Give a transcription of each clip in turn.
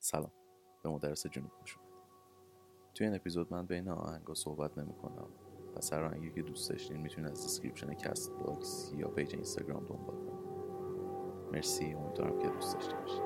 سلام. به مدرس جنوب خوش توی این اپیزود من بین آهنگا صحبت نمی کنم پس هر آهنگی که دوست داشتین می‌تونید از دیسکریپشن کست باکس یا پیج اینستاگرام دنبال کنید مرسی امیدوارم که دوست داشته باشید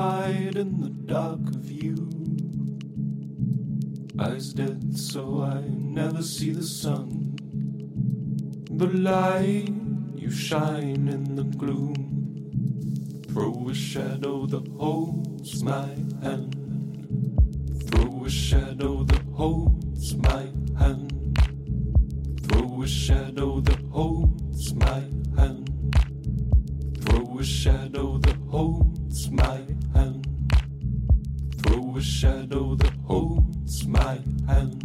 hide in the dark of you. Eyes dead, so I never see the sun. The light, you shine in the gloom. Throw a shadow that holds my hand. Throw a shadow that holds my hand. Throw a shadow that holds my hand. Throw a shadow shadow that holds my hand.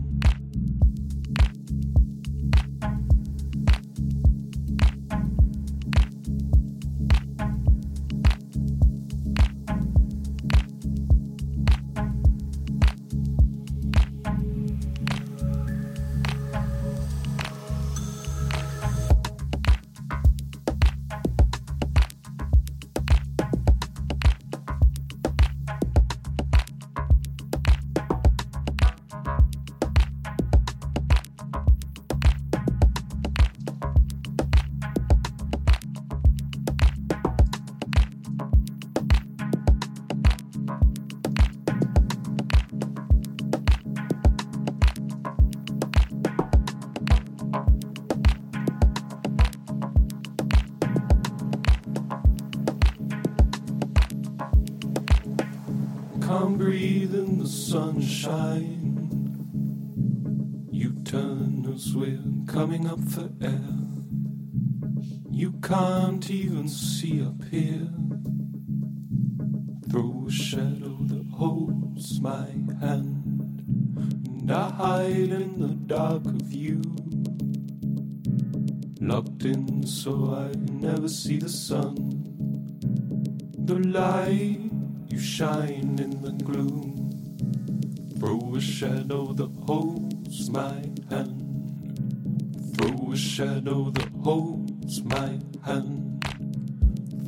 My hand, and I hide in the dark of you. Locked in so I never see the sun. The light you shine in the gloom. Throw a shadow that holds my hand. Throw a shadow that holds my hand.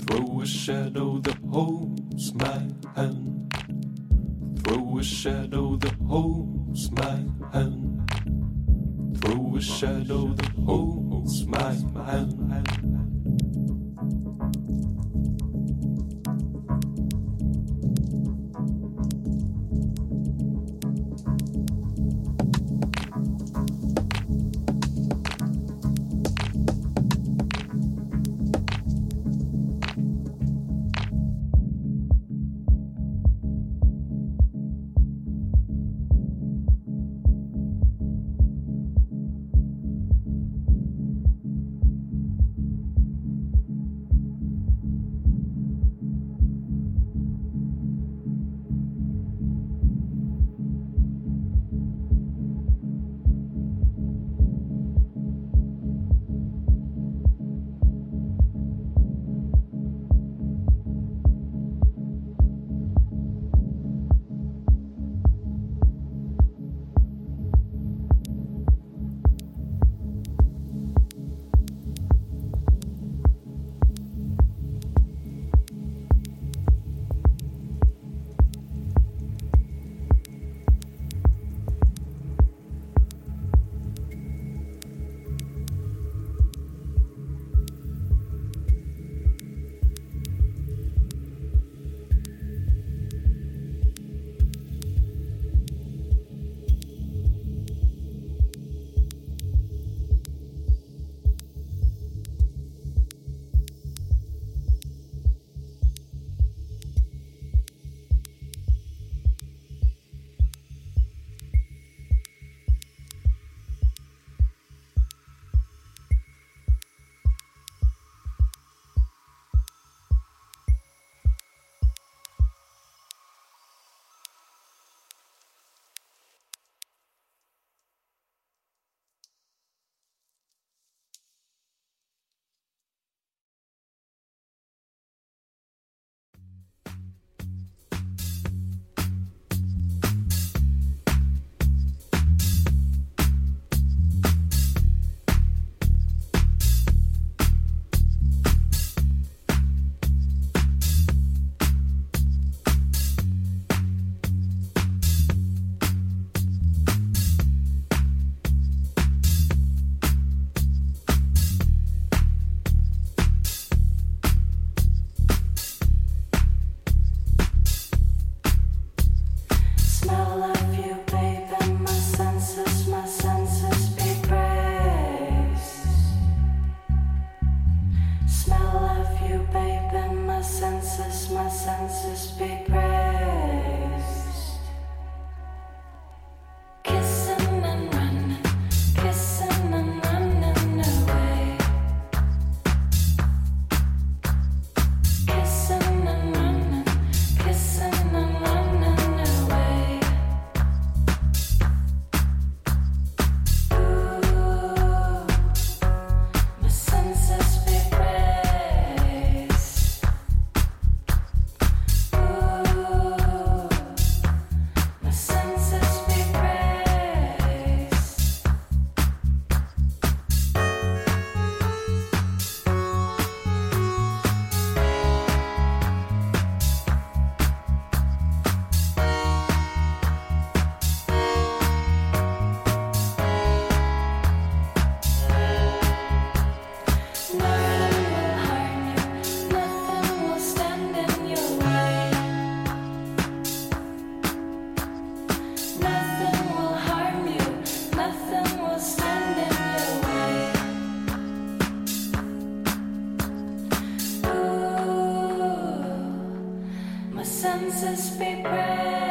Throw a shadow that holds my hand. A shadow that holds my hand. Throw a shadow that holds my hand. Senses be brave.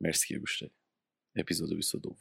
مرسی که گوش دادی. اپیزود 22